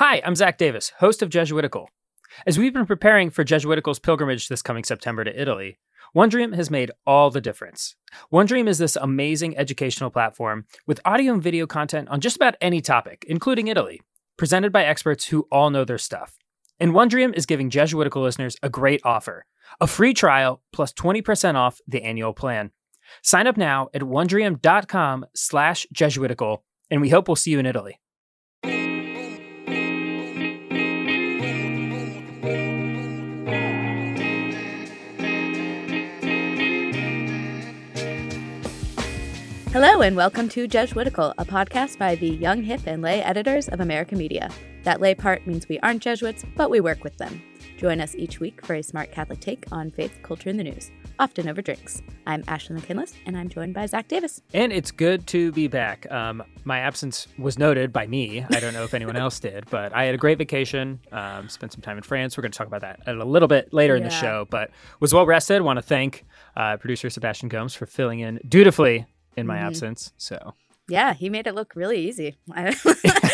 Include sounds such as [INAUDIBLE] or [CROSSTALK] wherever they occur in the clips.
Hi, I'm Zach Davis, host of Jesuitical. As we've been preparing for Jesuitical's pilgrimage this coming September to Italy, Wondrium has made all the difference. Wondrium is this amazing educational platform with audio and video content on just about any topic, including Italy, presented by experts who all know their stuff. And Wondrium is giving Jesuitical listeners a great offer a free trial plus 20% off the annual plan. Sign up now at wondrium.com slash Jesuitical, and we hope we'll see you in Italy. Hello, and welcome to Jesuitical, a podcast by the young, hip, and lay editors of American media. That lay part means we aren't Jesuits, but we work with them. Join us each week for a smart Catholic take on faith, culture, and the news, often over drinks. I'm Ashley McKinless, and I'm joined by Zach Davis. And it's good to be back. Um, my absence was noted by me. I don't know if anyone else [LAUGHS] did, but I had a great vacation. Um, spent some time in France. We're going to talk about that a little bit later in the show, but was well rested. Want to thank uh, producer Sebastian Gomes for filling in dutifully in my Mhm. absence. So Yeah, he made it look really easy. [LAUGHS] I-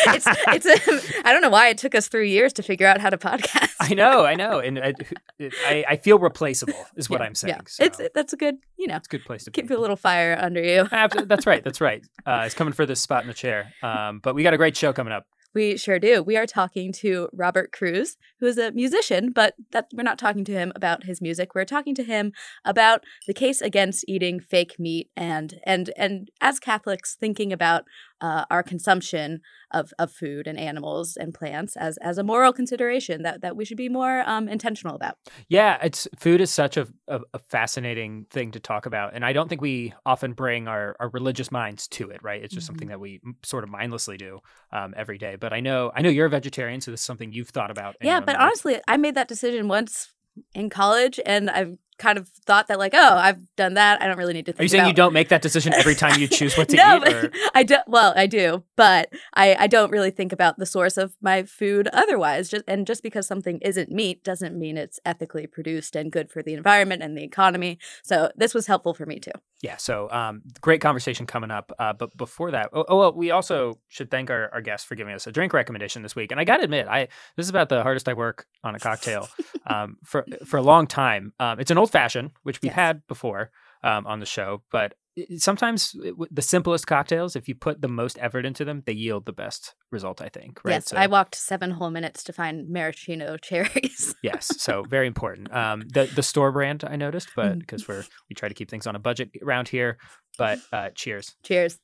it's, it's a, I don't know why it took us three years to figure out how to podcast. I know, I know, and I, I, I feel replaceable is what Yeah, I'm saying. Yeah, So it's that's a good, you know, it's a good place to be. keep a little fire under you. That's right. That's right. Uh, it's coming for this spot in the chair. Um, but we got a great show coming up. We sure do. We are talking to Robert Cruz, who is a musician, but that we're not talking to him about his music. We're talking to him about the case against eating fake meat and and and as Catholics thinking about uh, our consumption of, of food and animals and plants as as a moral consideration that that we should be more um, intentional about. Yeah, it's food is such a, a, a fascinating thing to talk about, and I don't think we often bring our, our religious minds to it. Right? It's just something that we sort of mindlessly do um, every day. But I know I know you're a vegetarian, so this is something you've thought about. Yeah, but honestly, I made that decision once in college, and I've kind of thought that like, oh, I've done that. I don't really need to. Think are you saying you don't make that decision every time you [LAUGHS] choose what to no, eat? Or? [LAUGHS] I do. Well, I do, but I, I don't really think about the source of my food otherwise. Just and just because something isn't meat doesn't mean it's ethically produced and good for the environment and the economy. So this was helpful for me too. Yeah, so um, great conversation coming up. Uh, but before that, oh, oh well, we also should thank our, our guests for giving us a drink recommendation this week. And I got to admit, I this is about the hardest I work on a cocktail [LAUGHS] um, for for a long time. Um, it's an old fashioned, which we've Yes. had before um, on the show, but sometimes the simplest cocktails, if you put the most effort into them, they yield the best result. I think. Right? Yes, So- I walked seven whole minutes to find maraschino [LAUGHS] cherries. yes so very important um the the store brand i noticed but Mm. because we're we try to keep things on a budget around here but uh cheers Cheers.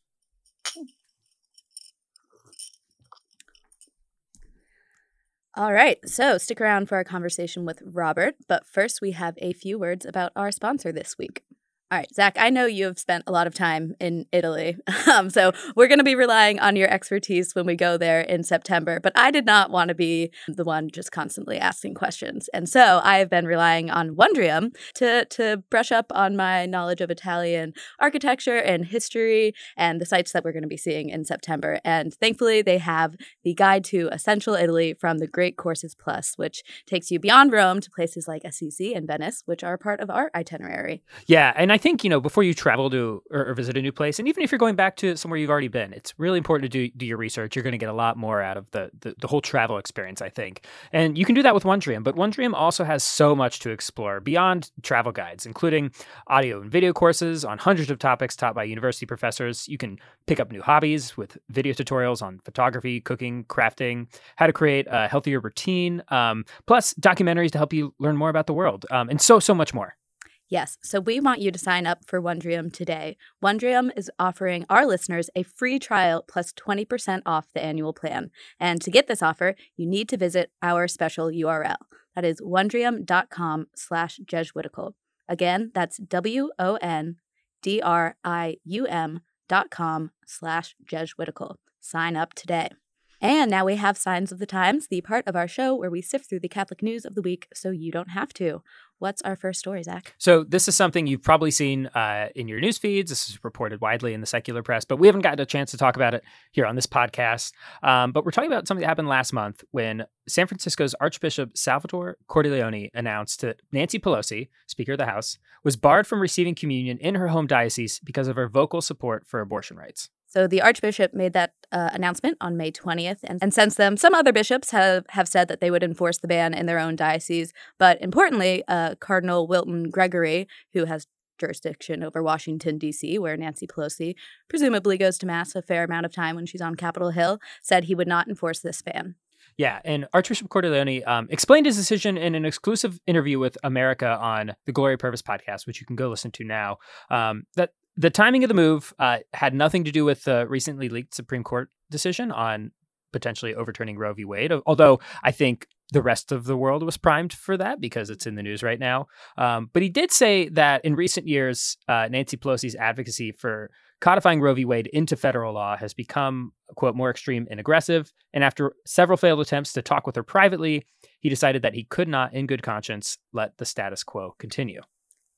All right, so stick around for our conversation with Robert. But first, we have a few words about our sponsor this week. All right, Zach, I know you have spent a lot of time in Italy. [LAUGHS] Um, so we're going to be relying on your expertise when we go there in September. But I did not want to be the one just constantly asking questions. And so I have been relying on Wondrium to, to brush up on my knowledge of Italian architecture and history and the sites that we're going to be seeing in September. And thankfully, they have the Guide to Essential Italy from the Great Courses Plus, which takes you beyond Rome to places like Assisi and Venice, which are part of our itinerary. Yeah, and I think you know before you travel to or, or visit a new place, and even if you're going back to somewhere you've already been, it's really important to do do your research. You're going to get a lot more out of the, the the whole travel experience, I think, and you can do that with Wondrium. But Wondrium also has so much to explore beyond travel guides, including audio and video courses on hundreds of topics taught by university professors. You can pick up new hobbies with video tutorials on photography, cooking, crafting, how to create a healthier routine, um, plus documentaries to help you learn more about the world, um, and so so much more. Yes, so we want you to sign up for Wondrium today. Wondrium is offering our listeners a free trial plus 20% off the annual plan. And to get this offer, you need to visit our special URL. That is wondrium.com slash Jesuitical. Again, that's W-O-N-D-R-I-U-M dot com slash Jesuitical. Sign up today. And now we have Signs of the Times, the part of our show where we sift through the Catholic news of the week so you don't have to. What's our first story, Zach? So this is something you've probably seen uh, in your news feeds. This is reported widely in the secular press, but we haven't gotten a chance to talk about it here on this podcast. Um, but we're talking about something that happened last month when San Francisco's Archbishop Salvatore Cordileone announced that Nancy Pelosi, Speaker of the House, was barred from receiving communion in her home diocese because of her vocal support for abortion rights. So the Archbishop made that uh, announcement on May 20th, and, and since then, some other bishops have, have said that they would enforce the ban in their own diocese. But importantly, uh, Cardinal Wilton Gregory, who has jurisdiction over Washington, D.C., where Nancy Pelosi presumably goes to Mass a fair amount of time when she's on Capitol Hill, said he would not enforce this ban. Yeah, and Archbishop Cordileone um, explained his decision in an exclusive interview with America on the Gloria Purvis podcast, which you can go listen to now. Um, that the timing of the move uh, had nothing to do with the recently leaked Supreme Court decision on potentially overturning Roe v. Wade. Although I think the rest of the world was primed for that because it's in the news right now. Um, but he did say that in recent years, uh, Nancy Pelosi's advocacy for codifying Roe v. Wade into federal law has become, quote, more extreme and aggressive. And after several failed attempts to talk with her privately, he decided that he could not, in good conscience, let the status quo continue.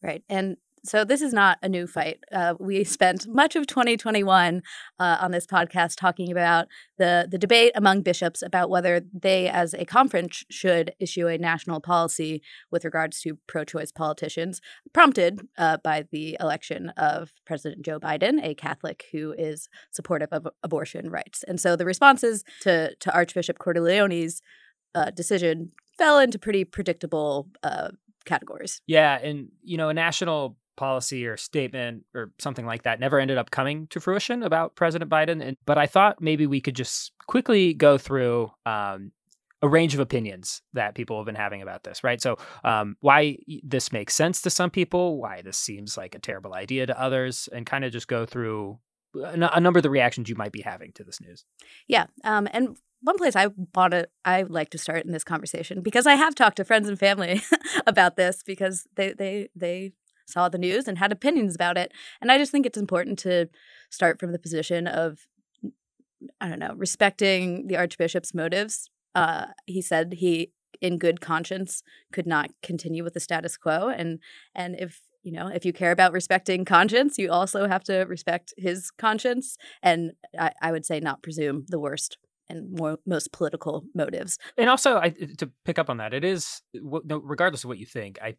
Right. And so this is not a new fight. Uh, we spent much of 2021 uh, on this podcast talking about the the debate among bishops about whether they, as a conference, should issue a national policy with regards to pro-choice politicians, prompted uh, by the election of President Joe Biden, a Catholic who is supportive of abortion rights. And so the responses to to Archbishop Cordileone's uh, decision fell into pretty predictable uh, categories. Yeah, and you know, a national policy or statement or something like that never ended up coming to fruition about President Biden. And, but I thought maybe we could just quickly go through um, a range of opinions that people have been having about this, right? So, um, why this makes sense to some people, why this seems like a terrible idea to others, and kind of just go through a, a number of the reactions you might be having to this news. Yeah. Um, and one place I want to I like to start in this conversation because I have talked to friends and family [LAUGHS] about this because they they they saw the news and had opinions about it. And I just think it's important to start from the position of, I don't know, respecting the Archbishop's motives. Uh, he said he, in good conscience, could not continue with the status quo. And and if you know, if you care about respecting conscience, you also have to respect his conscience. And I, I would say not presume the worst and more most political motives. And also, I, to pick up on that, it is regardless of what you think. I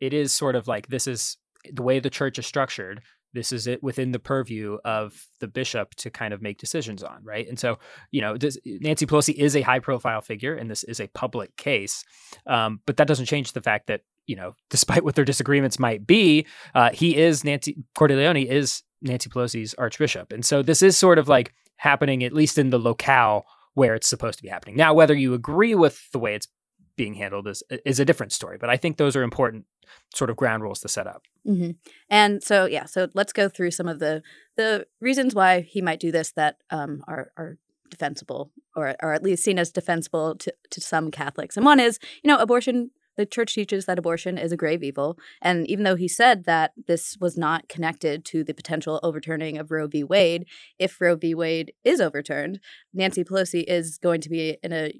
it is sort of like this is the way the church is structured. This is it within the purview of the bishop to kind of make decisions on right? And so you know this, nancy pelosi is a high profile figure and this is a public case. Um, but that doesn't change the fact that you know [LAUGHS] despite what their disagreements might be uh, he is nancy cordileone is nancy pelosi's archbishop. And so this is sort of like happening at least in the locale where it's supposed to be happening. Now whether you agree with the way it's being handled is is a different story. But I think those are important sort of ground rules to set up. Mm-hmm. And so yeah, so let's go through some of the the reasons why he might do this that um, are are defensible or or at least seen as defensible to, to some Catholics. And one is you know abortion the church teaches that abortion is a grave evil. And even though he said that this was not connected to the potential overturning of Roe v. Wade, if Roe v. Wade is overturned, Nancy Pelosi is going to be in a,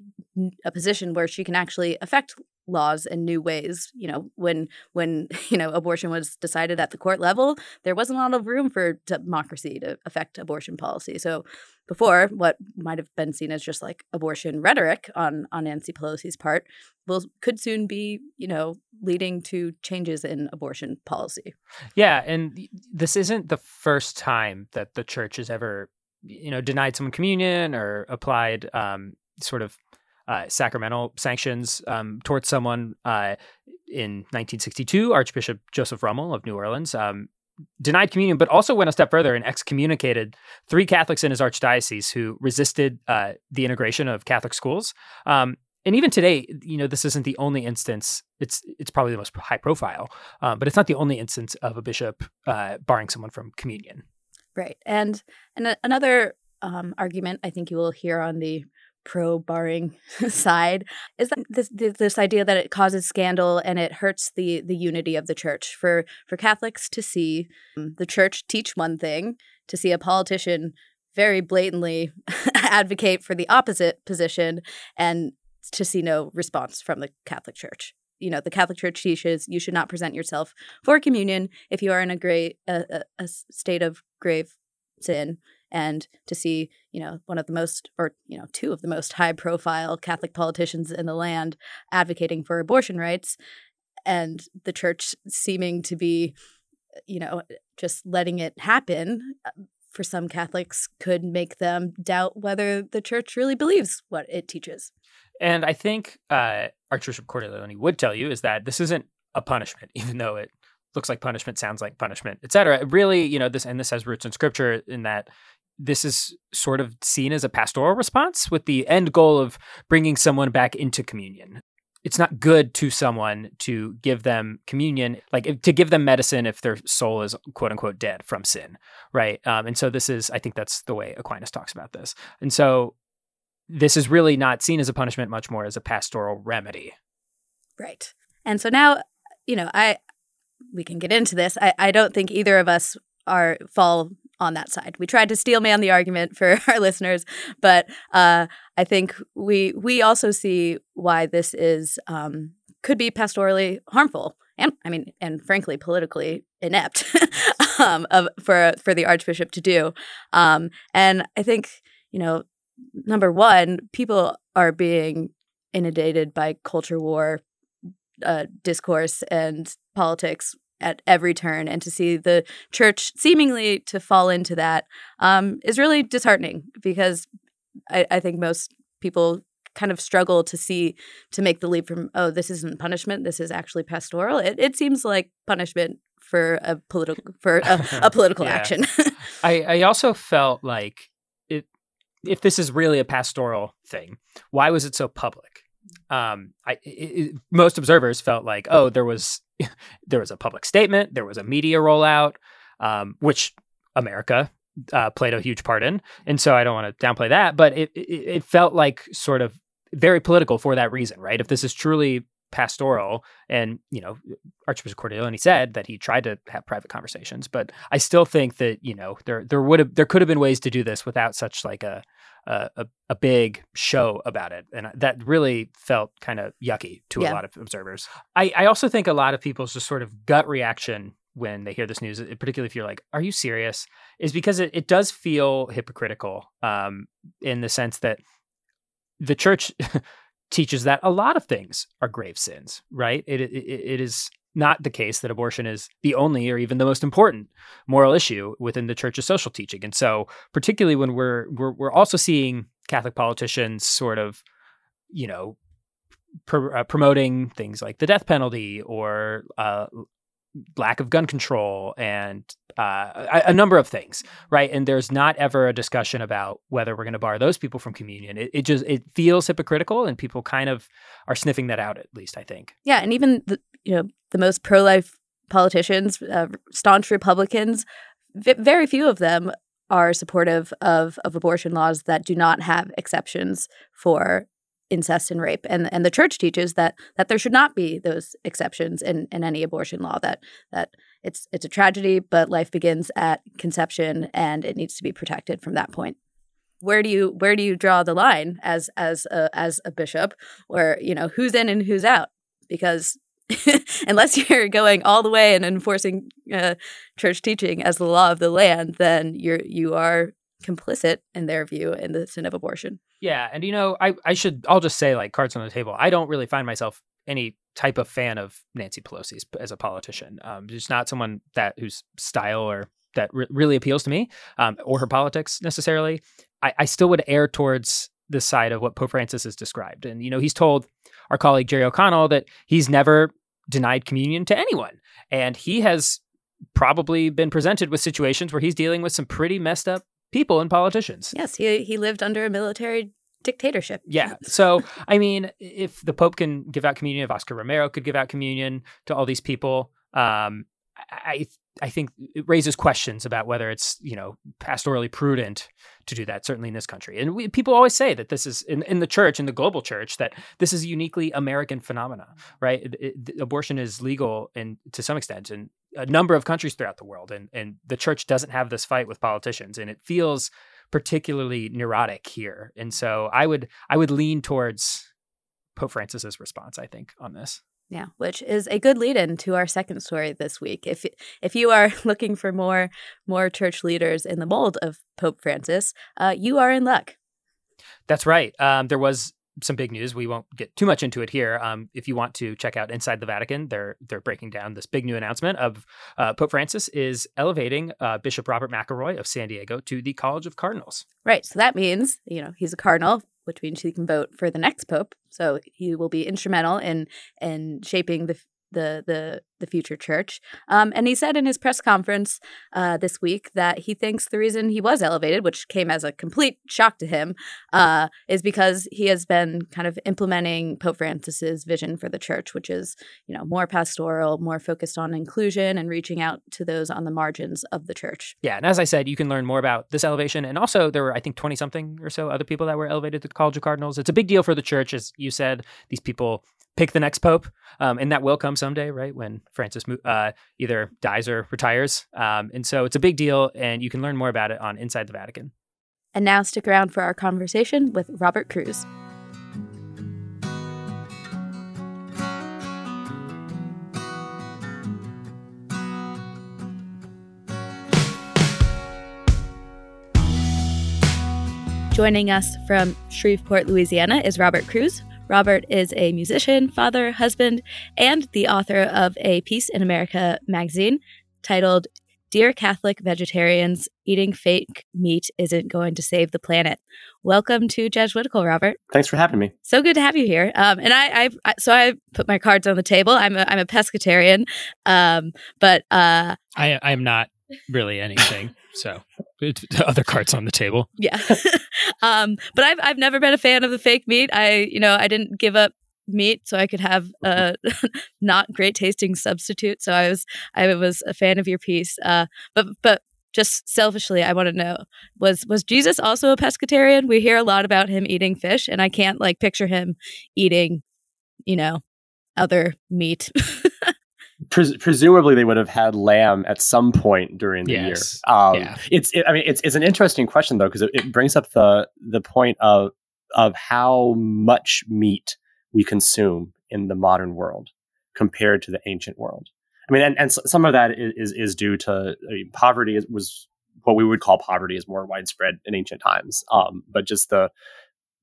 a position where she can actually affect laws in new ways. You know, when when [LAUGHS] you know abortion was decided at the court level, there wasn't a lot of room for democracy to affect abortion policy. So before, what might have been seen as just like abortion rhetoric on on Nancy Pelosi's part will could soon be, you know, leading to changes in abortion policy. Yeah, and this isn't the first time that the church has ever, you know, denied someone communion or applied um, sort of uh, sacramental sanctions um, towards someone. Uh, in 1962, Archbishop Joseph Rummel of New Orleans um, denied communion, but also went a step further and excommunicated three Catholics in his archdiocese who resisted uh, the integration of Catholic schools. Um, and even today, you know, this isn't the only instance. It's it's probably the most high profile, uh, but it's not the only instance of a bishop uh, barring someone from communion. Right, and and another um, argument I think you will hear on the pro barring [LAUGHS] side is that this this idea that it causes scandal and it hurts the the unity of the church for for Catholics to see um, the church teach one thing to see a politician very blatantly [LAUGHS] advocate for the opposite position and to see no response from the Catholic Church. You know, the Catholic Church teaches you should not present yourself for communion if you are in a great a, a state of grave sin and to see you know one of the most or you know two of the most high profile catholic politicians in the land advocating for abortion rights and the church seeming to be you know just letting it happen uh, for some Catholics could make them doubt whether the church really believes what it teaches. And I think uh, Archbishop Cordileone would tell you is that this isn't a punishment, [LAUGHS] even though it looks like punishment, sounds like punishment, etc. Really, you know, this and this has roots in scripture in that this is sort of seen as a pastoral response with the end goal of bringing someone back into communion. It's not good to someone to give them communion, like to give them medicine if their soul is quote unquote dead from sin, right? Um, and so this is, I think that's the way Aquinas talks about this. And so this is really not seen as a punishment, much more as a pastoral remedy. Right. And so now, you know, I we can get into this. I, I don't think either of us are fall on that side. We tried to steel man the argument for [LAUGHS] our listeners, but uh, I think we we also see why this is um, could be pastorally harmful, and I mean, and frankly, politically inept [LAUGHS] um, of, for for the archbishop to do. Um, and I think you know, number one, people are being inundated by culture war uh, discourse and politics at every turn and to see the church seemingly to fall into that um, is really disheartening because I, I, think most people kind of struggle to see to make the leap from oh this isn't punishment this is actually pastoral. It, it seems like punishment for a political for a, a [LAUGHS] political action. [LAUGHS] I, I also felt like it if this is really a pastoral thing why was it so public? Um, I, it, most observers felt like, oh, there was [LAUGHS] there was a public statement, there was a media rollout, um, which America uh, played a huge part in, and so I don't want to downplay that, but it, it, it felt like sort of very political for that reason, right? If this is truly pastoral, and you know, Archbishop Cordileone said that he tried to have private conversations, but I still think that you know there there would have there could have been ways to do this without such like a a, a big show about it. And that really felt kind of yucky to yeah. a lot of observers. I, I also think a lot of people's just sort of gut reaction when they hear this news, particularly if you're like, are you serious? Is because it, it does feel hypocritical um, in the sense that the church [LAUGHS] teaches that a lot of things are grave sins, right? It, it, it is not the case that abortion is the only or even the most important moral issue within the church's social teaching. And so, particularly when we're we're, we're also seeing Catholic politicians sort of, you know, pr- uh, promoting things like the death penalty or uh, lack of gun control and uh, a, number of things, right? And there's not ever a discussion about whether we're going to bar those people from communion. It, it, just it feels hypocritical, and people kind of are sniffing that out. At least I think. Yeah, and even the you know the most pro-life politicians, uh, staunch Republicans, v- very few of them are supportive of of abortion laws that do not have exceptions for incest and rape and and the church teaches that that there should not be those exceptions in in any abortion law that that it's it's a tragedy but life begins at conception and it needs to be protected from that point where do you where do you draw the line as as a, as a bishop where you know who's in and who's out because [LAUGHS] unless you're going all the way and enforcing uh, church teaching as the law of the land, then you're you are complicit in their view in the sin of abortion. Yeah, and you know, I I should I'll just say like cards on the table. I don't really find myself any type of fan of Nancy Pelosi as a politician. Um, just not someone that whose style or that re- really appeals to me, um, or her politics necessarily. I, I still would err towards the side of what Pope Francis has described. And, you know, he's told our colleague Jerry O'Connell that he's never denied communion to anyone. And he has probably been presented with situations where he's dealing with some pretty messed up people and politicians. Yes, he, he lived under a military dictatorship. Yeah. So, I mean, if the Pope can give out communion, if Oscar Romero could give out communion to all these people, um, I I think it raises questions about whether it's you know pastorally prudent to do that. Certainly in this country, and we, people always say that this is in, in the church, in the global church, that this is a uniquely American phenomena, right? It, it, abortion is legal in to some extent in a number of countries throughout the world, and and the church doesn't have this fight with politicians, and it feels particularly neurotic here. And so I would I would lean towards Pope Francis's response. I think on this. Yeah, which is a good lead-in to our second story this week. If if you are [LAUGHS] looking for more more church leaders in the mold of Pope Francis, uh, you are in luck. That's right. Um, there was some big news. We won't get too much into it here. Um, if you want to check out Inside the Vatican, they're they're breaking down this big new announcement of uh, Pope Francis is elevating uh, Bishop Robert McElroy of San Diego to the College of Cardinals. Right. So that means you know he's a cardinal, which means he can vote for the next pope. So he will be instrumental in in shaping the the the the future church. Um, and he said in his press conference uh, this week that he thinks the reason he was elevated, which came as a complete shock to him, uh, is because he has been kind of implementing Pope Francis's vision for the church, which is you know more pastoral, more focused on inclusion and reaching out to those on the margins of the church. Yeah, and as I said, you can learn more about this elevation, and also there were I think twenty something or so other people that were elevated to the College of Cardinals. It's a big deal for the church, as you said. These people pick the next pope, um, and that will come someday, right? When Francis uh, either dies or retires, um, and so it's a big deal, and you can learn more about it on Inside the Vatican. And now stick around for our conversation with Robert Cruz. Joining us from Shreveport, Louisiana is Robert Cruz, Robert is a musician, father, husband, and the author of a piece in America magazine titled Dear Catholic Vegetarians, Eating Fake Meat Isn't Going to Save the Planet. Welcome to Jesuitical, Robert. Thanks for having me. So good to have you here. Um, and I, I, I, so I put my cards on the table. I'm a, I'm a pescatarian, um, but uh, I, I'm not really anything. so other cards on the table. Yeah. [LAUGHS] um, but I've I've never been a fan of the fake meat. I you know I didn't give up meat so I could have a [LAUGHS] not great tasting substitute. So I was I was a fan of your piece. Uh, but but just selfishly, I want to know was was Jesus also a pescatarian? We hear a lot about him eating fish, and I can't like picture him eating, you know, other meat. [LAUGHS] Pres- presumably they would have had lamb at some point during the yes. year. Um, yeah. It's, it, I mean, it's, it's an interesting question though because it, it, brings up the the point of of how much meat we consume in the modern world compared to the ancient world. I mean, and, and some of that is is due to I mean, poverty is, was what we would call poverty is more widespread in ancient times. Um, but just the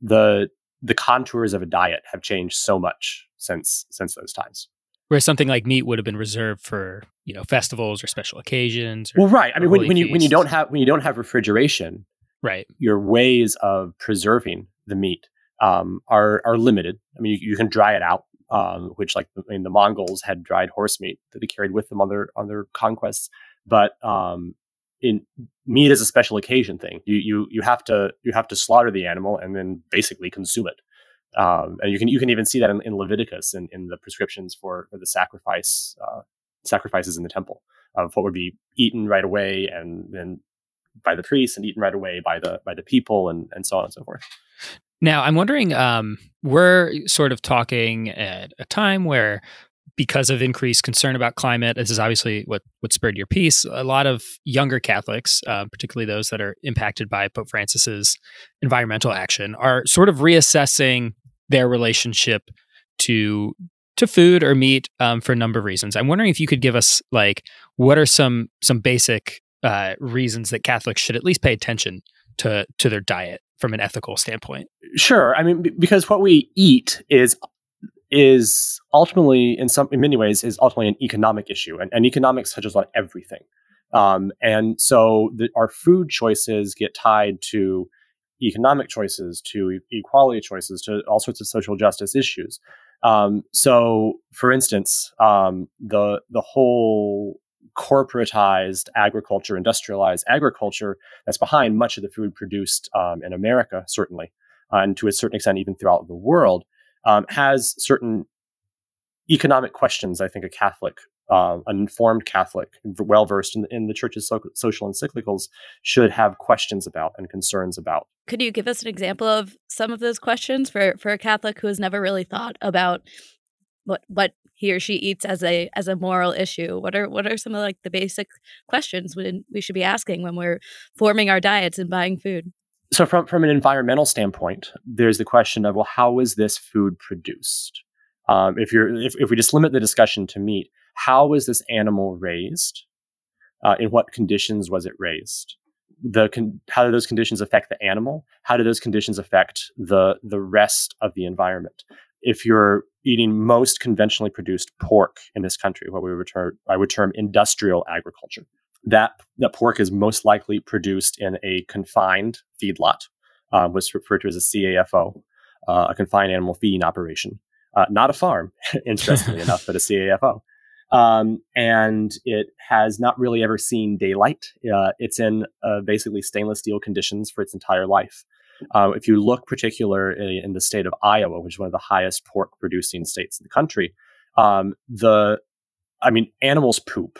the the contours of a diet have changed so much since since those times where something like meat would have been reserved for you know festivals or special occasions. Or, well, right. I mean, when, when you when you don't have when you don't have refrigeration, right, your ways of preserving the meat um, are are limited. I mean, you, you can dry it out, um, which like I mean, the Mongols had dried horse meat that they carried with them on their on their conquests. But um, in meat is a special occasion thing. You you you have to you have to slaughter the animal and then basically consume it. Um, and you can you can even see that in, in Leviticus in, in the prescriptions for, for the sacrifice uh, sacrifices in the temple of what would be eaten right away and then by the priests and eaten right away by the by the people and, and so on and so forth. Now I'm wondering, um, we're sort of talking at a time where because of increased concern about climate, this is obviously what what spurred your piece. A lot of younger Catholics, uh, particularly those that are impacted by Pope Francis's environmental action, are sort of reassessing their relationship to to food or meat um, for a number of reasons. I'm wondering if you could give us like what are some some basic uh, reasons that Catholics should at least pay attention to to their diet from an ethical standpoint. Sure, I mean b- because what we eat is is ultimately in some in many ways is ultimately an economic issue, and, and economics touches on everything. Um, and so the, our food choices get tied to economic choices to equality choices to all sorts of social justice issues. Um, so, for instance, um, the the whole corporatized agriculture, industrialized agriculture that's behind much of the food produced um, in America, certainly, uh, and to a certain extent even throughout the world, um, has certain economic questions. I think a Catholic uh, an informed Catholic, well versed in, in, the church's so- social encyclicals, should have questions about and concerns about. Could you give us an example of some of those questions for, for a Catholic who has never really thought about what what he or she eats as a as a moral issue? What are what are some of like the basic questions we, we should be asking when we're forming our diets and buying food? So, from from an environmental standpoint, there's the question of well, how is this food produced? Um, if you're if, if we just limit the discussion to meat, how was this animal raised? Uh, in what conditions was it raised? the con- how do those conditions affect the animal? How do those conditions affect the the rest of the environment? If you're eating most conventionally produced pork in this country, what we would term, I would term industrial agriculture, that that pork is most likely produced in a confined feedlot, um, was referred to as a CAFO, uh, a confined animal feeding operation, uh, not a farm, [LAUGHS] interestingly [LAUGHS] enough, but a CAFO. Um, and it has not really ever seen daylight. Uh, it's in uh, basically stainless steel conditions for its entire life. Uh, if you look particularly in the state of Iowa, which is one of the highest pork producing states in the country, um, the I mean, animals poop.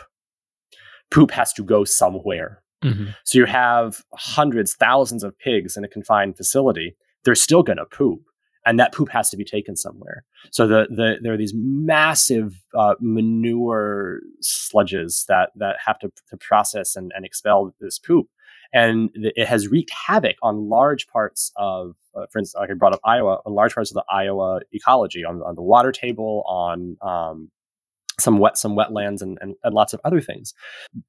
Poop has to go somewhere. Mm-hmm. So you have hundreds, thousands of pigs in a confined facility. They're still going to poop and that poop has to be taken somewhere. So the, the there are these massive uh, manure sludges that that have to, to process and, and expel this poop, and it has wreaked havoc on large parts of, uh, for instance, like I brought up Iowa, on large parts of the Iowa ecology, on, on the water table, on um, some wet some wetlands and, and, and, lots of other things.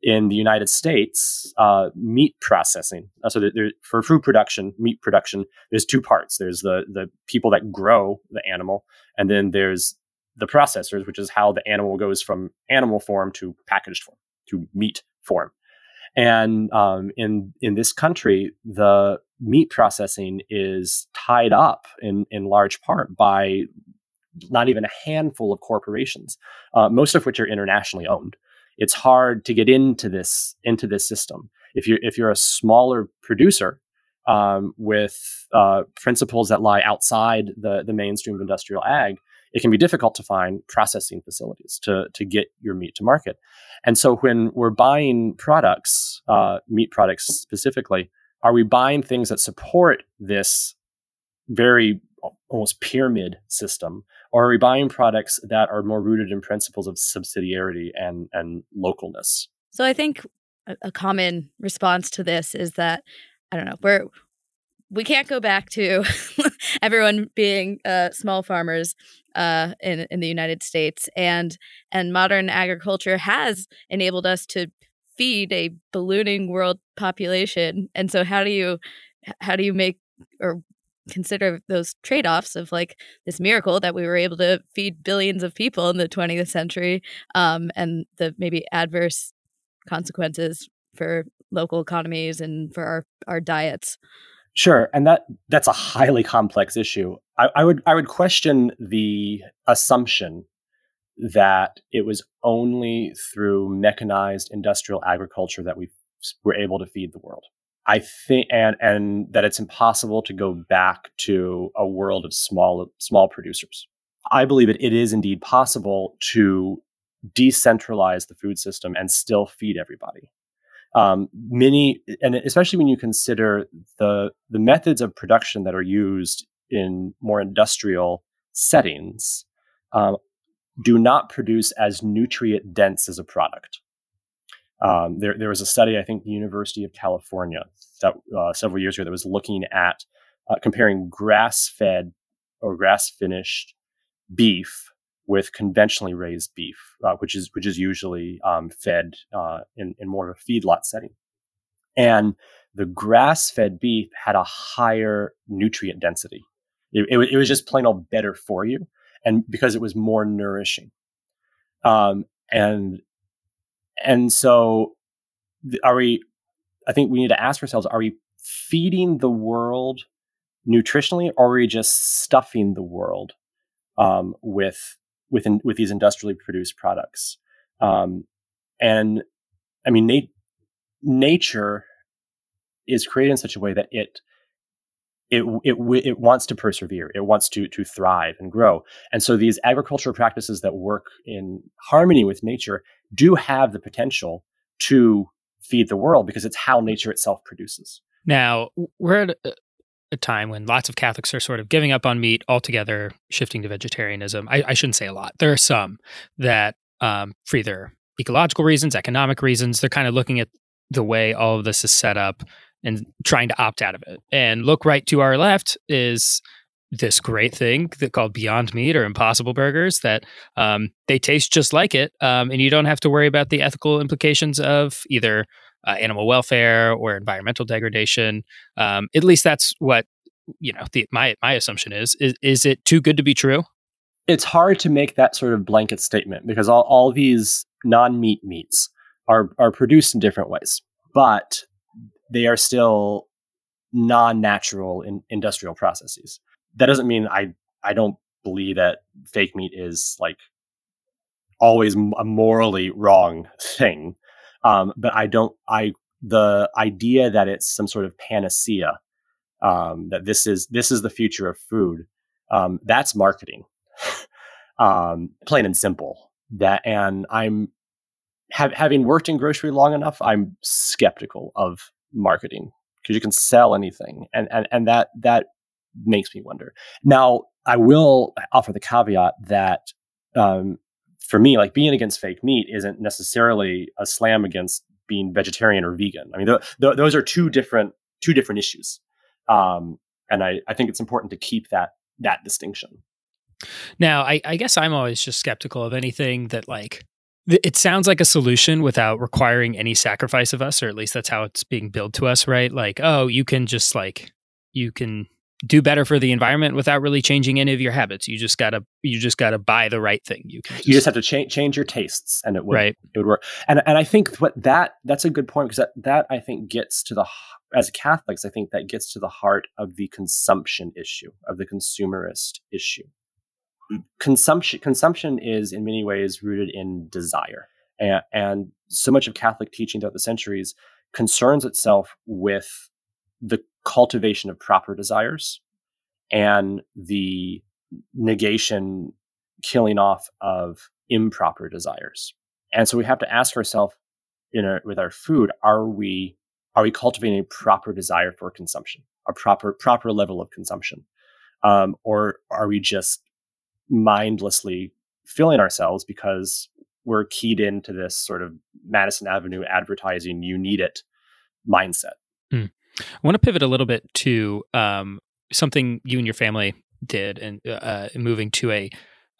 In the united states uh, meat processing uh, so there, for food production meat production there's two parts. There's the the people that grow the animal and then there's the processors which is how the animal goes from animal form to packaged form to meat form. And um, in in this country the meat processing is tied up in in large part by not even a handful of corporations, uh, most of which are internationally owned. It's hard to get into this into this system if you're if you're a smaller producer um, with uh, principles that lie outside the the mainstream of industrial ag. It can be difficult to find processing facilities to to get your meat to market, and so when we're buying products, uh, meat products specifically, are we buying things that support this very almost pyramid system or are we buying products that are more rooted in principles of subsidiarity and and localness so i think a, common response to this is that i don't know we're we can't go back to [LAUGHS] everyone being uh, small farmers uh, in in the United States, and and modern agriculture has enabled us to feed a ballooning world population. And so, how do you how do you make or consider those trade-offs of like this miracle that we were able to feed billions of people in the 20th century um, and the maybe adverse consequences for local economies and for our, our diets. Sure and that that's a highly complex issue. I, I would i would question the assumption that it was only through mechanized industrial agriculture that we were able to feed the world I think, and and that it's impossible to go back to a world of small small producers. I believe it, it is indeed possible to decentralize the food system and still feed everybody. Um, many, and especially when you consider the the methods of production that are used in more industrial settings, um, do not produce as nutrient dense as a product. Um, there, there was a study, I think, the University of California, that uh, several years ago, that was looking at uh, comparing grass-fed or grass-finished beef with conventionally raised beef, uh, which is which is usually um, fed uh, in, in more of a feedlot setting. And the grass-fed beef had a higher nutrient density. It, it, it was just plain old better for you, and because it was more nourishing. Um, and and so, are we? I think we need to ask ourselves: Are we feeding the world nutritionally, or are we just stuffing the world um, with with with these industrially produced products? Um, and I mean, nat- nature is created in such a way that it it, it it wants to persevere it wants to to thrive and grow and so these agricultural practices that work in harmony with nature do have the potential to feed the world because it's how nature itself produces. Now, we're at a time when lots of Catholics are sort of giving up on meat altogether, shifting to vegetarianism. I, I shouldn't say a lot. There are some that, um, for either ecological reasons, economic reasons, they're kind of looking at the way all of this is set up and trying to opt out of it. And look right to our left is this great thing that called Beyond Meat or Impossible Burgers that um, they taste just like it, um, and you don't have to worry about the ethical implications of either uh, animal welfare or environmental degradation. Um, at least that's what you know. The, my my assumption is, is is it too good to be true? It's hard to make that sort of blanket statement because all, all these non meat meats are are produced in different ways, but they are still non natural in industrial processes. That doesn't mean I I don't believe that fake meat is like always a morally wrong thing. Um, but I don't, I, the idea that it's some sort of panacea, um, that this is, this is the future of food, um, that's marketing, [LAUGHS] um, plain and simple. That, and I'm, having worked in grocery long enough, I'm skeptical of marketing because you can sell anything. And, and, and that, that makes me wonder. Now, I will offer the caveat that um, for me, like being against fake meat isn't necessarily a slam against being vegetarian or vegan. I mean, th- th- those are two different two different issues, um, and I, I think it's important to keep that that distinction. Now, I, I guess I'm always just skeptical of anything that like it sounds like a solution without requiring any sacrifice of us, or at least that's how it's being billed to us, right? Like, oh, you can just like you can do better for the environment without really changing any of your habits. You just gotta you just gotta buy the right thing. You just, you just have to change change your tastes, and it would right. it would work. And and I think what that that's a good point because that that I think gets to the as Catholics, I think that gets to the heart of the consumption issue of the consumerist issue. Consumption consumption is in many ways rooted in desire, and, and so much of Catholic teaching throughout the centuries concerns itself with the cultivation of proper desires and the negation, killing off of improper desires. And so we have to ask ourselves in our, with our food, are we are we cultivating a proper desire for consumption, a proper proper level of consumption, um, or are we just mindlessly filling ourselves because we're keyed into this sort of Madison Avenue advertising, you need it mindset? Mm. I want to pivot a little bit to um, something you and your family did and uh, uh, moving to a,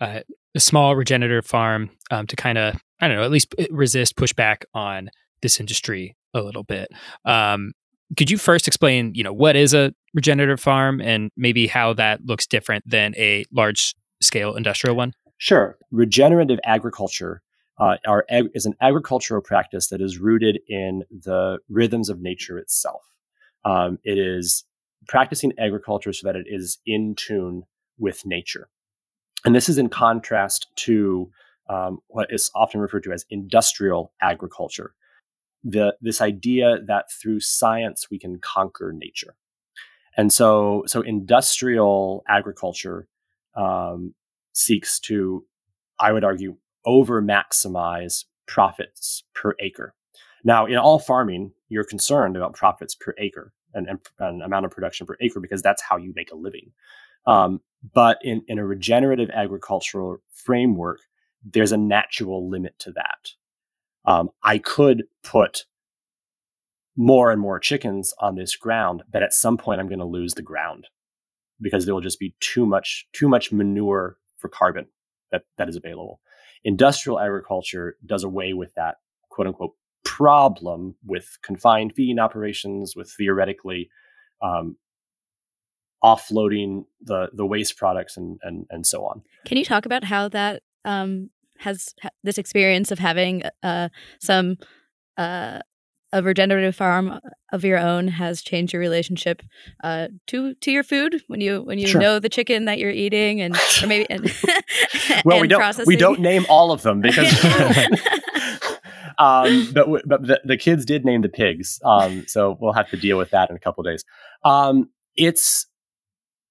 uh, a small regenerative farm um, to kind of I don't know at least resist pushback on this industry a little bit. Um, could you first explain you know what is a regenerative farm and maybe how that looks different than a large scale industrial one? Sure. Regenerative agriculture uh, are, is an agricultural practice that is rooted in the rhythms of nature itself. Um, it is practicing agriculture so that it is in tune with nature. And this is in contrast to um, what is often referred to as industrial agriculture. The, this idea that through science we can conquer nature. And so, so industrial agriculture um, seeks to, I would argue, over maximize profits per acre. Now, in all farming, you're concerned about profits per acre and, and, and amount of production per acre because that's how you make a living. Um, but in, in a regenerative agricultural framework, there's a natural limit to that. Um, I could put more and more chickens on this ground, but at some point I'm going to lose the ground because there will just be too much too much manure for carbon that, that is available. Industrial agriculture does away with that quote unquote problem with confined feeding operations, with theoretically um, offloading the the waste products and and and so on. Can you talk about how that um, has ha- this experience of having uh, some uh, a regenerative farm of your own has changed your relationship uh, to to your food when you when you sure. know the chicken that you're eating and or maybe and, well [LAUGHS] and we don't processing. we don't name all of them because [LAUGHS] um, but but the, the, kids did name the pigs, um, so we'll have to deal with that in a couple days. Um, it's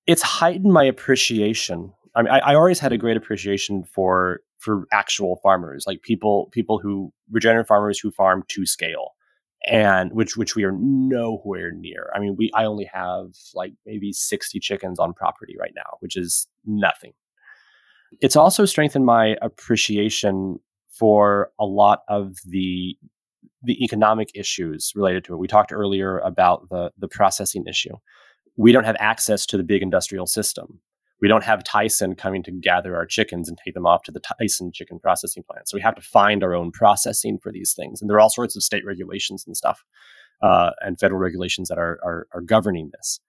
it's heightened my appreciation. I mean, I, I, always had a great appreciation for for actual farmers, like people people who regenerative farmers who farm to scale, and which which we are nowhere near. I mean, we I only have like maybe sixty chickens on property right now, which is nothing. It's also strengthened my appreciation for a lot of the the economic issues related to it. We talked earlier about the the processing issue. We don't have access to the big industrial system. We don't have Tyson coming to gather our chickens and take them off to the Tyson chicken processing plant. So we have to find our own processing for these things. And there are all sorts of state regulations and stuff uh, and federal regulations that are, are, are governing this.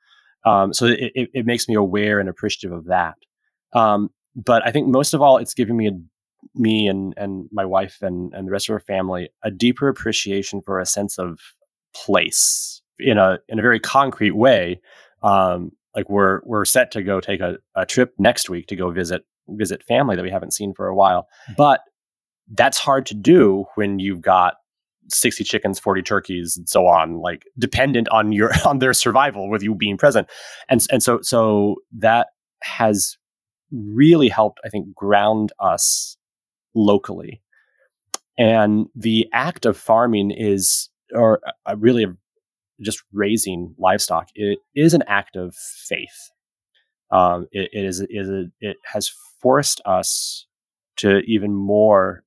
Um, so it, it, makes me aware and appreciative of that. Um, but I think most of all, it's giving me a, me and and my wife and and the rest of our family a deeper appreciation for a sense of place in a in a very concrete way. Um, like we're we're set to go take a, a trip next week to go visit visit family that we haven't seen for a while, but that's hard to do when you've got 60 chickens 40 turkeys and so on like dependent on your [LAUGHS] on their survival with you being present and and so so that has really helped i think ground us locally. And the act of farming is or uh, really just raising livestock it is an act of faith. Um, it, it is, it is a, it has forced us to even more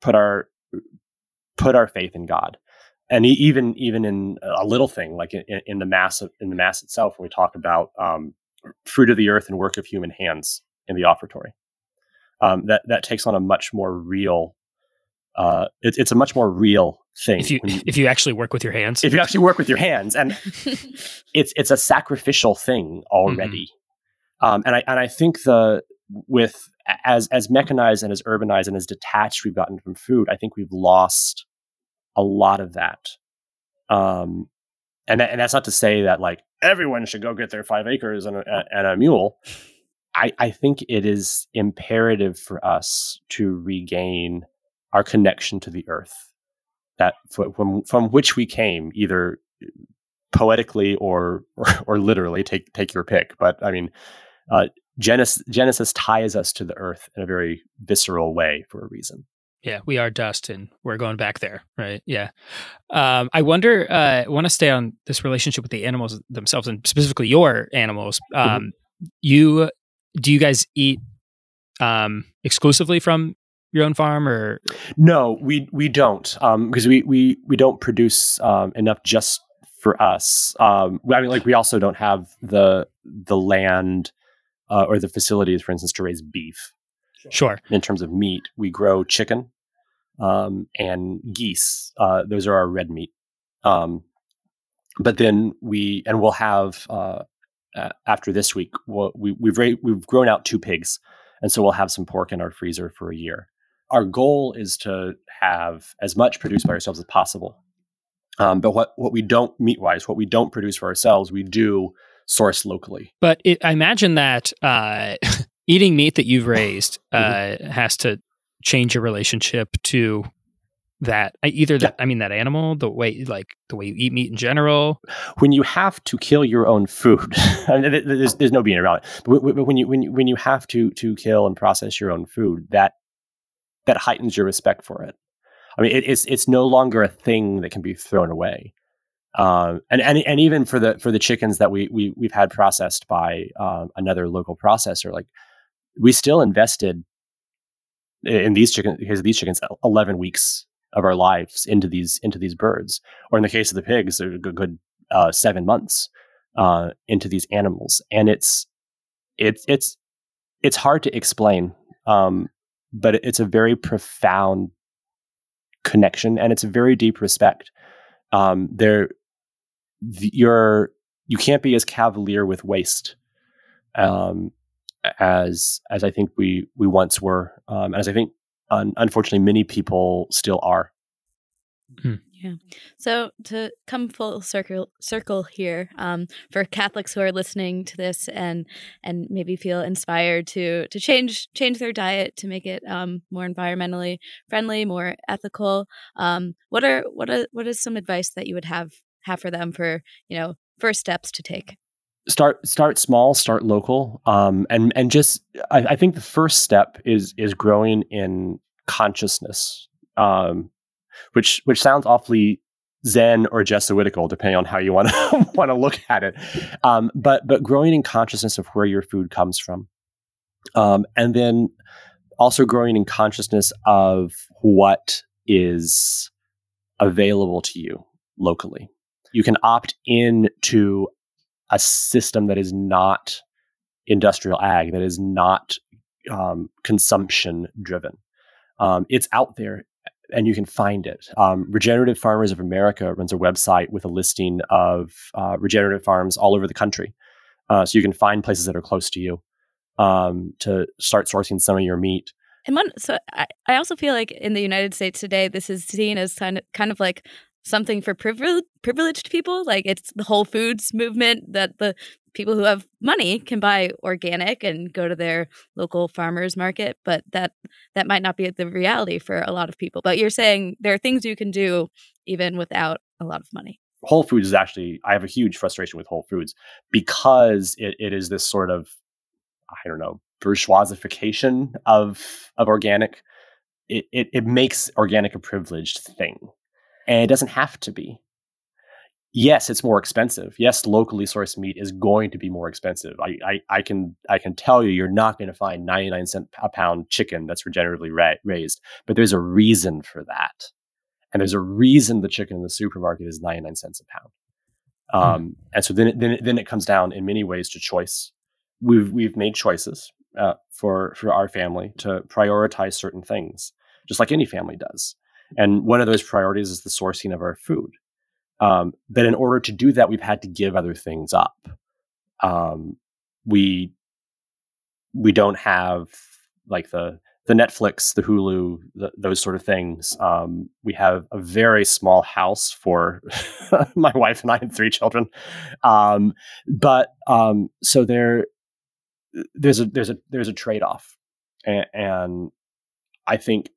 put our put our faith in God. And even even in a little thing like in, in the mass in the mass itself, when we talk about um, fruit of the earth and work of human hands in the offertory, um, that that takes on a much more real. Uh, it, it's a much more real thing. If you, you, if you actually work with your hands, if you actually work with your hands, and [LAUGHS] it's it's a sacrificial thing already. Mm-hmm. Um, and I and I think the with as as mechanized and as urbanized and as detached we've gotten from food, I think we've lost a lot of that. Um, and and that's not to say that like everyone should go get their five acres and a, and a mule. I, I think it is imperative for us to regain our connection to the earth that from from which we came, either poetically or or, [LAUGHS] or literally. Take take your pick. But I mean, uh, Genesis, Genesis ties us to the earth in a very visceral way for a reason. Yeah, we are dust and we're going back there, right? Yeah. Um, I wonder, uh, I want to stay on this relationship with the animals themselves and specifically your animals. Mm-hmm. Um, mm-hmm. You, do you guys eat um, exclusively from your own farm or? No, we, we don't because um, we, we, we don't produce um, enough just for us. Um, I mean, like we also don't have the, the land uh, or the facilities, for instance, to raise beef. Sure. In terms of meat, we grow chicken um, and geese. Uh, those are our red meat. Um, but then we and we'll have uh, after this week we'll, we, we've ra- we've grown out two pigs, and so we'll have some pork in our freezer for a year. Our goal is to have as much produced by ourselves as possible. Um, but what what we don't meat wise, what we don't produce for ourselves, we do source locally. But it, I imagine that uh, [LAUGHS] eating meat that you've raised mm-hmm. uh, has to change your relationship to that either that yeah. i mean that animal the way like the way you eat meat in general. When you have to kill your own food [LAUGHS] I mean, there's, there's no being around it but when you when you when you have to to kill and process your own food that that heightens your respect for it. I mean it, it's it's no longer a thing that can be thrown away. Um, and, and and even for the for the chickens that we, we we've had processed by um, another local processor like we still invested in these chickens because these chickens 11 weeks of our lives into these into these birds. Or in the case of the pigs a good, good uh, seven months uh, into these animals. And it's it's it's it's hard to explain um, but it's a very profound connection and it's a very deep respect. Um, there you're you can't be as cavalier with waste um, as as I think we we once were, um, as I think un- unfortunately many people still are. Hmm. Yeah. So to come full circle circle here, um, for Catholics who are listening to this and and maybe feel inspired to to change change their diet to make it um, more environmentally friendly, more ethical, um, what are what are what is some advice that you would have have for them for you know first steps to take? Start start small start local. Um, and and just I, I, think the first step is is growing in consciousness um, which which sounds awfully zen or jesuitical depending on how you want to want to look at it. Um, but but growing in consciousness of where your food comes from. Um, and then also growing in consciousness of what is available to you locally. You can opt in to a system that is not industrial ag that is not um, consumption driven. Um, it's out there and you can find it. Um, regenerative Farmers of America runs a website with a listing of uh, regenerative farms all over the country. Uh, so you can find places that are close to you um, to start sourcing some of your meat. And one, so I, I also feel like in the United States today, this is seen as kind of kind of like something for privileged privileged people. Like it's the Whole Foods movement that the people who have money can buy organic and go to their local farmers market, but that that might not be the reality for a lot of people. But you're saying there are things you can do even without a lot of money. Whole Foods is actually I have a huge frustration with Whole Foods because it, it is this sort of I don't know bourgeoisification of of organic. It, it it makes organic a privileged thing, and it doesn't have to be yes, it's more expensive. Yes, locally sourced meat is going to be more expensive. I, I, I can I can tell you, you're not going to find 99 cent a pound chicken that's regeneratively ra- raised, but there's a reason for that, and there's a reason the chicken in the supermarket is 99 cents a pound. Hmm. Um, mm. And so then it, then it, then it comes down in many ways to choice. We've we've made choices uh, for for our family to prioritize certain things, just like any family does. And one of those priorities is the sourcing of our food. Um, but in order to do that, we've had to give other things up. Um, we we don't have like the the Netflix, the Hulu, the, those sort of things. Um, we have a very small house for [LAUGHS] my wife and I and three children. Um, but um, so there, there's a there's a there's a trade off, and, and, I think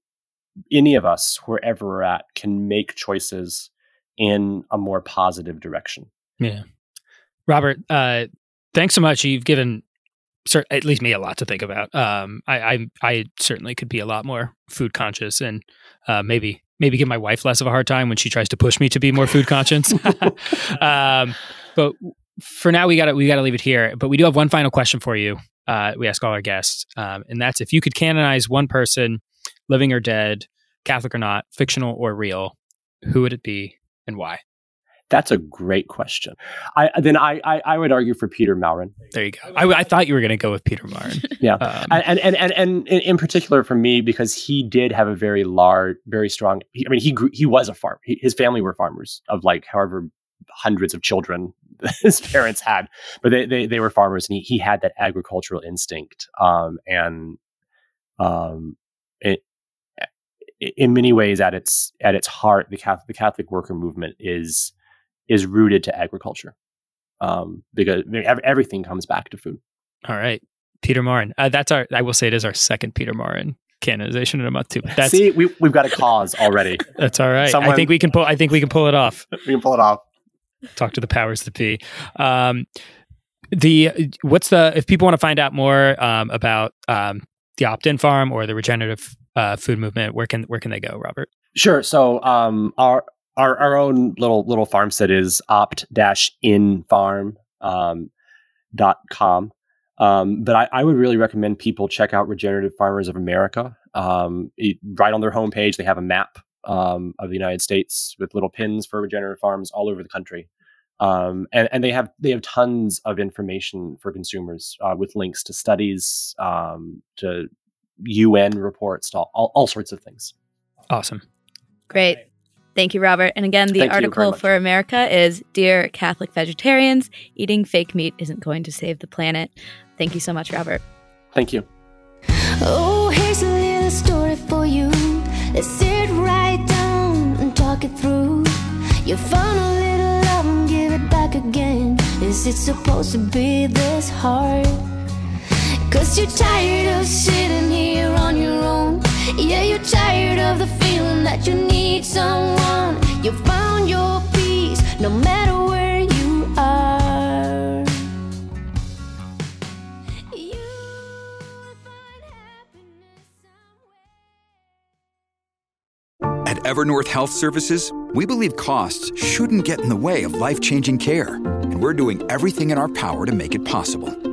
any of us, wherever we're at, can make choices in a more positive direction. Yeah. Robert, uh, thanks so much. You've given at least me a lot to think about. Um, I, I, I certainly could be a lot more food conscious and uh, maybe maybe give my wife less of a hard time when she tries to push me to be more food conscious. [LAUGHS] [LAUGHS] um, but for now, we got to we got to leave it here. But we do have one final question for you. Uh, we ask all our guests, um, and that's if you could canonize one person, living or dead, Catholic or not, fictional or real, who would it be and why? That's a great question. I then I I, I would argue for Peter Maurin. There you go. I, I thought you were going to go with Peter Maurin. [LAUGHS] yeah, um, and, and and and in particular for me because he did have a very large, very strong. I mean, he grew, he was a farmer. His family were farmers of like however hundreds of children [LAUGHS] his parents had, but they, they they were farmers, and he he had that agricultural instinct. Um and um it in many ways at its at its heart the Catholic, the Catholic worker movement is is rooted to agriculture um, because everything comes back to food. All right, Peter Maurin. Uh, that's our. I will say it is our second Peter Maurin canonization in a month too. [LAUGHS] That's, See, we we've got a cause already. [LAUGHS] that's all right. Someone, I think we can pull. I think we can pull it off. [LAUGHS] we can pull it off. Talk to the powers that be. Um, the what's the if people want to find out more um, about um, the opt-in farm or the regenerative uh, food movement, where can where can they go, Robert? Sure. So um, our our our own little little farmstead is opt dash in farm um, dot com. Um, but I, I, would really recommend people check out Regenerative Farmers of America. Um, it, right on their homepage, they have a map um, of the United States with little pins for regenerative farms all over the country. Um, and, and they have they have tons of information for consumers uh, with links to studies, um, to UN reports, to all, all sorts of things. Awesome. Great. Thank you, Robert. And again, the Thank article for America is Dear Catholic Vegetarians, Eating Fake Meat Isn't Going to Save the Planet. Thank you so much, Robert. Thank you. Oh, here's a little story for you. Let's sit right down and talk it through. You found a little love and give it back again. Is it supposed to be this hard? Cause you're tired of sitting here on your own. Yeah, you're tired of the feeling that you need someone. You found your peace no matter where you are. At Evernorth Health Services, we believe costs shouldn't get in the way of life changing care, and we're doing everything in our power to make it possible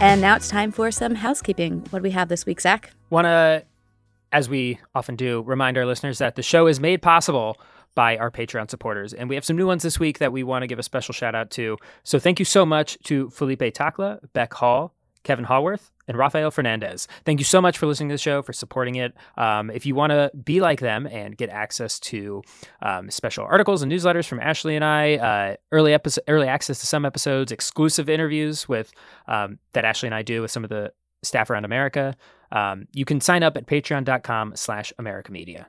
And now it's time for some housekeeping. What do we have this week, Zach? Want to, as we often do, remind our listeners that the show is made possible by our Patreon supporters. And we have some new ones this week that we want to give a special shout out to. So thank you so much to Felipe Takla, Beck Hall, Kevin Hallworth, and Rafael Fernandez. Thank you so much for listening to the show, for supporting it. Um, if you want to be like them and get access to um, special articles and newsletters from Ashley and I, uh, early episode, early access to some episodes, exclusive interviews with um, that Ashley and I do with some of the staff around America, um, you can sign up at patreon.com slash America Media.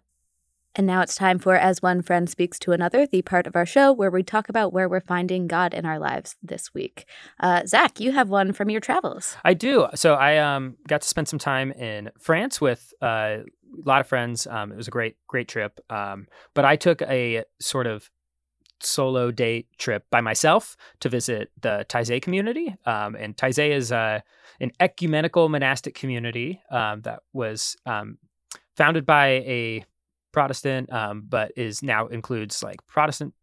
And now it's time for As One Friend Speaks to Another, the part of our show where we talk about where we're finding God in our lives this week. Uh, Zach, you have one from your travels. I do. So I um, got to spend some time in France with uh, a lot of friends. Um, it was a great, great trip. Um, but I took a sort of solo day trip by myself to visit the Taizé community. Um, and Taizé is uh, an ecumenical monastic community um, that was um, founded by a Protestant, um, but is now includes like Protestant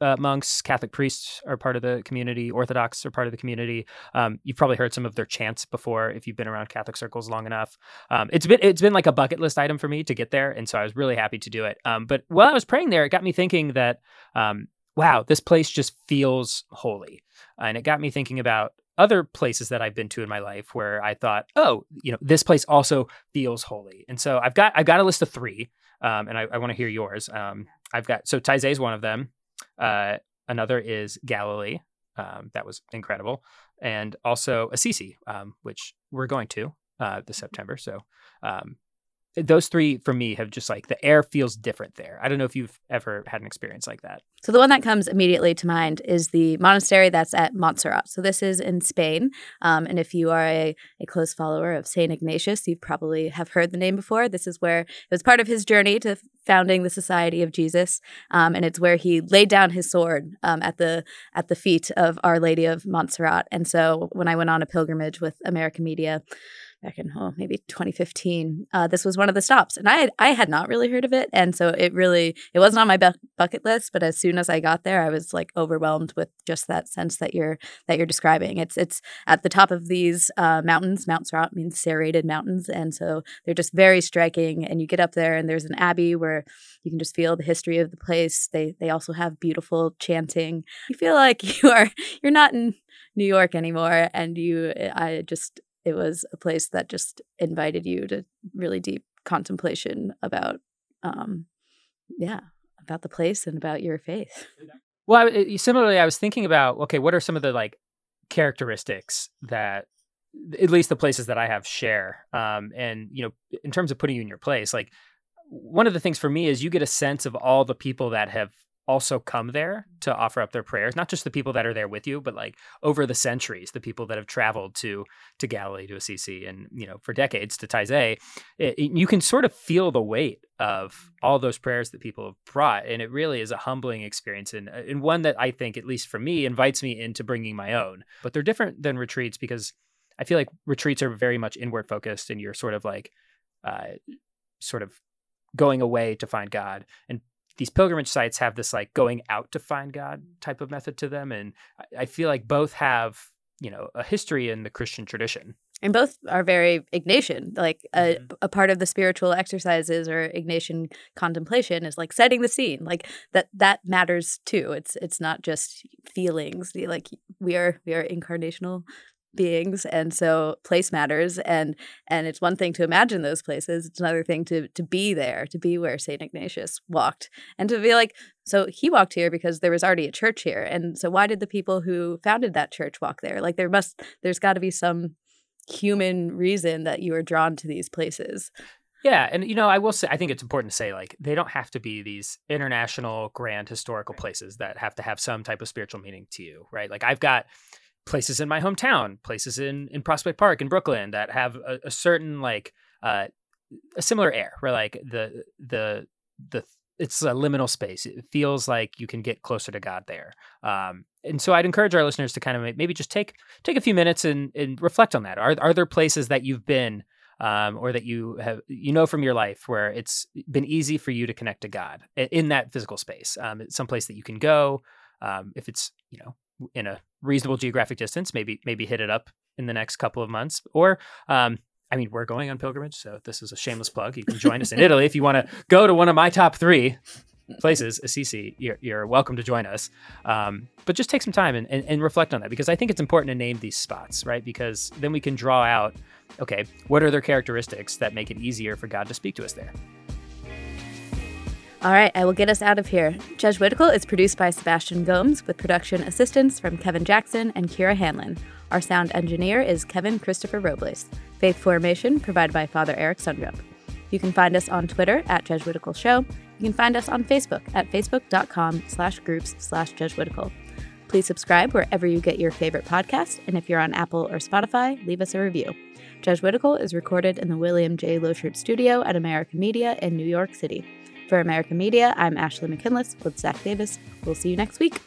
uh, monks, Catholic priests are part of the community, Orthodox are part of the community. Um, you've probably heard some of their chants before if you've been around Catholic circles long enough. Um, it's been it's been like a bucket list item for me to get there, and so I was really happy to do it. Um, but while I was praying there, it got me thinking that um, wow, this place just feels holy, and it got me thinking about other places that I've been to in my life where I thought, oh, you know, this place also feels holy. And so I've got I've got a list of three um, and I, I want to hear yours. Um, I've got so Taizé is one of them. Uh, another is Galilee. Um, that was incredible, and also Assisi, um, which we're going to uh, this September. So um, those three for me have just like the air feels different there. I don't know if you've ever had an experience like that. So the one that comes immediately to mind is the monastery that's at Montserrat. So this is in Spain, um, and if you are a, a close follower of Saint Ignatius, you probably have heard the name before. This is where it was part of his journey to founding the Society of Jesus, um, and it's where he laid down his sword um, at the at the feet of Our Lady of Montserrat. And so when I went on a pilgrimage with America Media back in oh maybe 2015 uh, this was one of the stops and i had, i had not really heard of it and so it really it wasn't on my bu- bucket list but as soon as i got there i was like overwhelmed with just that sense that you're that you're describing. It's it's at the top of these uh, mountains mount Serrat means serrated mountains and so they're just very striking and you get up there and there's an abbey where you can just feel the history of the place. They they also have beautiful chanting. You feel like [LAUGHS] you are you're not in New York anymore and you I just it was a place that just invited you to really deep contemplation about um yeah about the place and about your faith. Well I, similarly i was thinking about okay what are some of the like characteristics that at least the places that i have share um and you know in terms of putting you in your place like one of the things for me is you get a sense of all the people that have also come there to offer up their prayers not just the people that are there with you but like over the centuries the people that have traveled to to Galilee to Assisi and you know for decades to Taizé you can sort of feel the weight of all those prayers that people have brought and it really is a humbling experience and, uh, and one that I think at least for me invites me into bringing my own. But they're different than retreats because I feel like retreats are very much inward focused and you're sort of like uh, sort of going away to find God and these pilgrimage sites have this like going out to find God type of method to them. And I feel like both have, you know, a history in the Christian tradition. And both are very Ignatian. Like a, mm-hmm. a part of the spiritual exercises or Ignatian contemplation is like setting the scene. Like that that matters too. It's it's not just feelings. Like we are we are incarnational beings and so place matters and and it's one thing to imagine those places it's another thing to to be there to be where saint ignatius walked and to be like so he walked here because there was already a church here and so why did the people who founded that church walk there? Like there must there's got to be some human reason that you are drawn to these places. Yeah, and you know, I will say I think it's important to say like they don't have to be these international grand historical places that have to have some type of spiritual meaning to you, right? Like I've got places in my hometown, places in in Prospect Park in Brooklyn that have a, a certain like uh, a similar air, where like the the the it's a liminal space. It feels like you can get closer to God there. Um, and so I'd encourage our listeners to kind of maybe just take take a few minutes and, and reflect on that. Are are there places that you've been um, or that you have you know from your life where it's been easy for you to connect to God in that physical space? Um, someplace that you can go. Um, if it's you know in a reasonable geographic distance, maybe maybe hit it up in the next couple of months. Or um, I mean, we're going on pilgrimage, so this is a shameless plug. You can join us in [LAUGHS] Italy if you want to go to one of my top three places, Assisi, you're, you're welcome to join us. Um, but just take some time and, and, and, reflect on that because I think it's important to name these spots, right? Because then we can draw out, okay, what are their characteristics that make it easier for God to speak to us there? All right, I will get us out of here. Judge Jesuitical is produced by Sebastian Gomes with production assistance from Kevin Jackson and Kira Hanlon. Our sound engineer is Kevin Christopher Robles. Faith formation provided by Father Eric Sundrup. You can find us on Twitter at Judge Jesuitical Show you can find us on Facebook at facebook.com slash groups slash Judge Jesuitical. Please subscribe wherever you get your favorite podcast, and if you're on Apple or Spotify, leave us a review. Judge Jesuitical is recorded in the William J. Loschert Studio at America Media in New York City. For America Media, I'm Ashley McKinless with Zach Davis. We'll see you next week.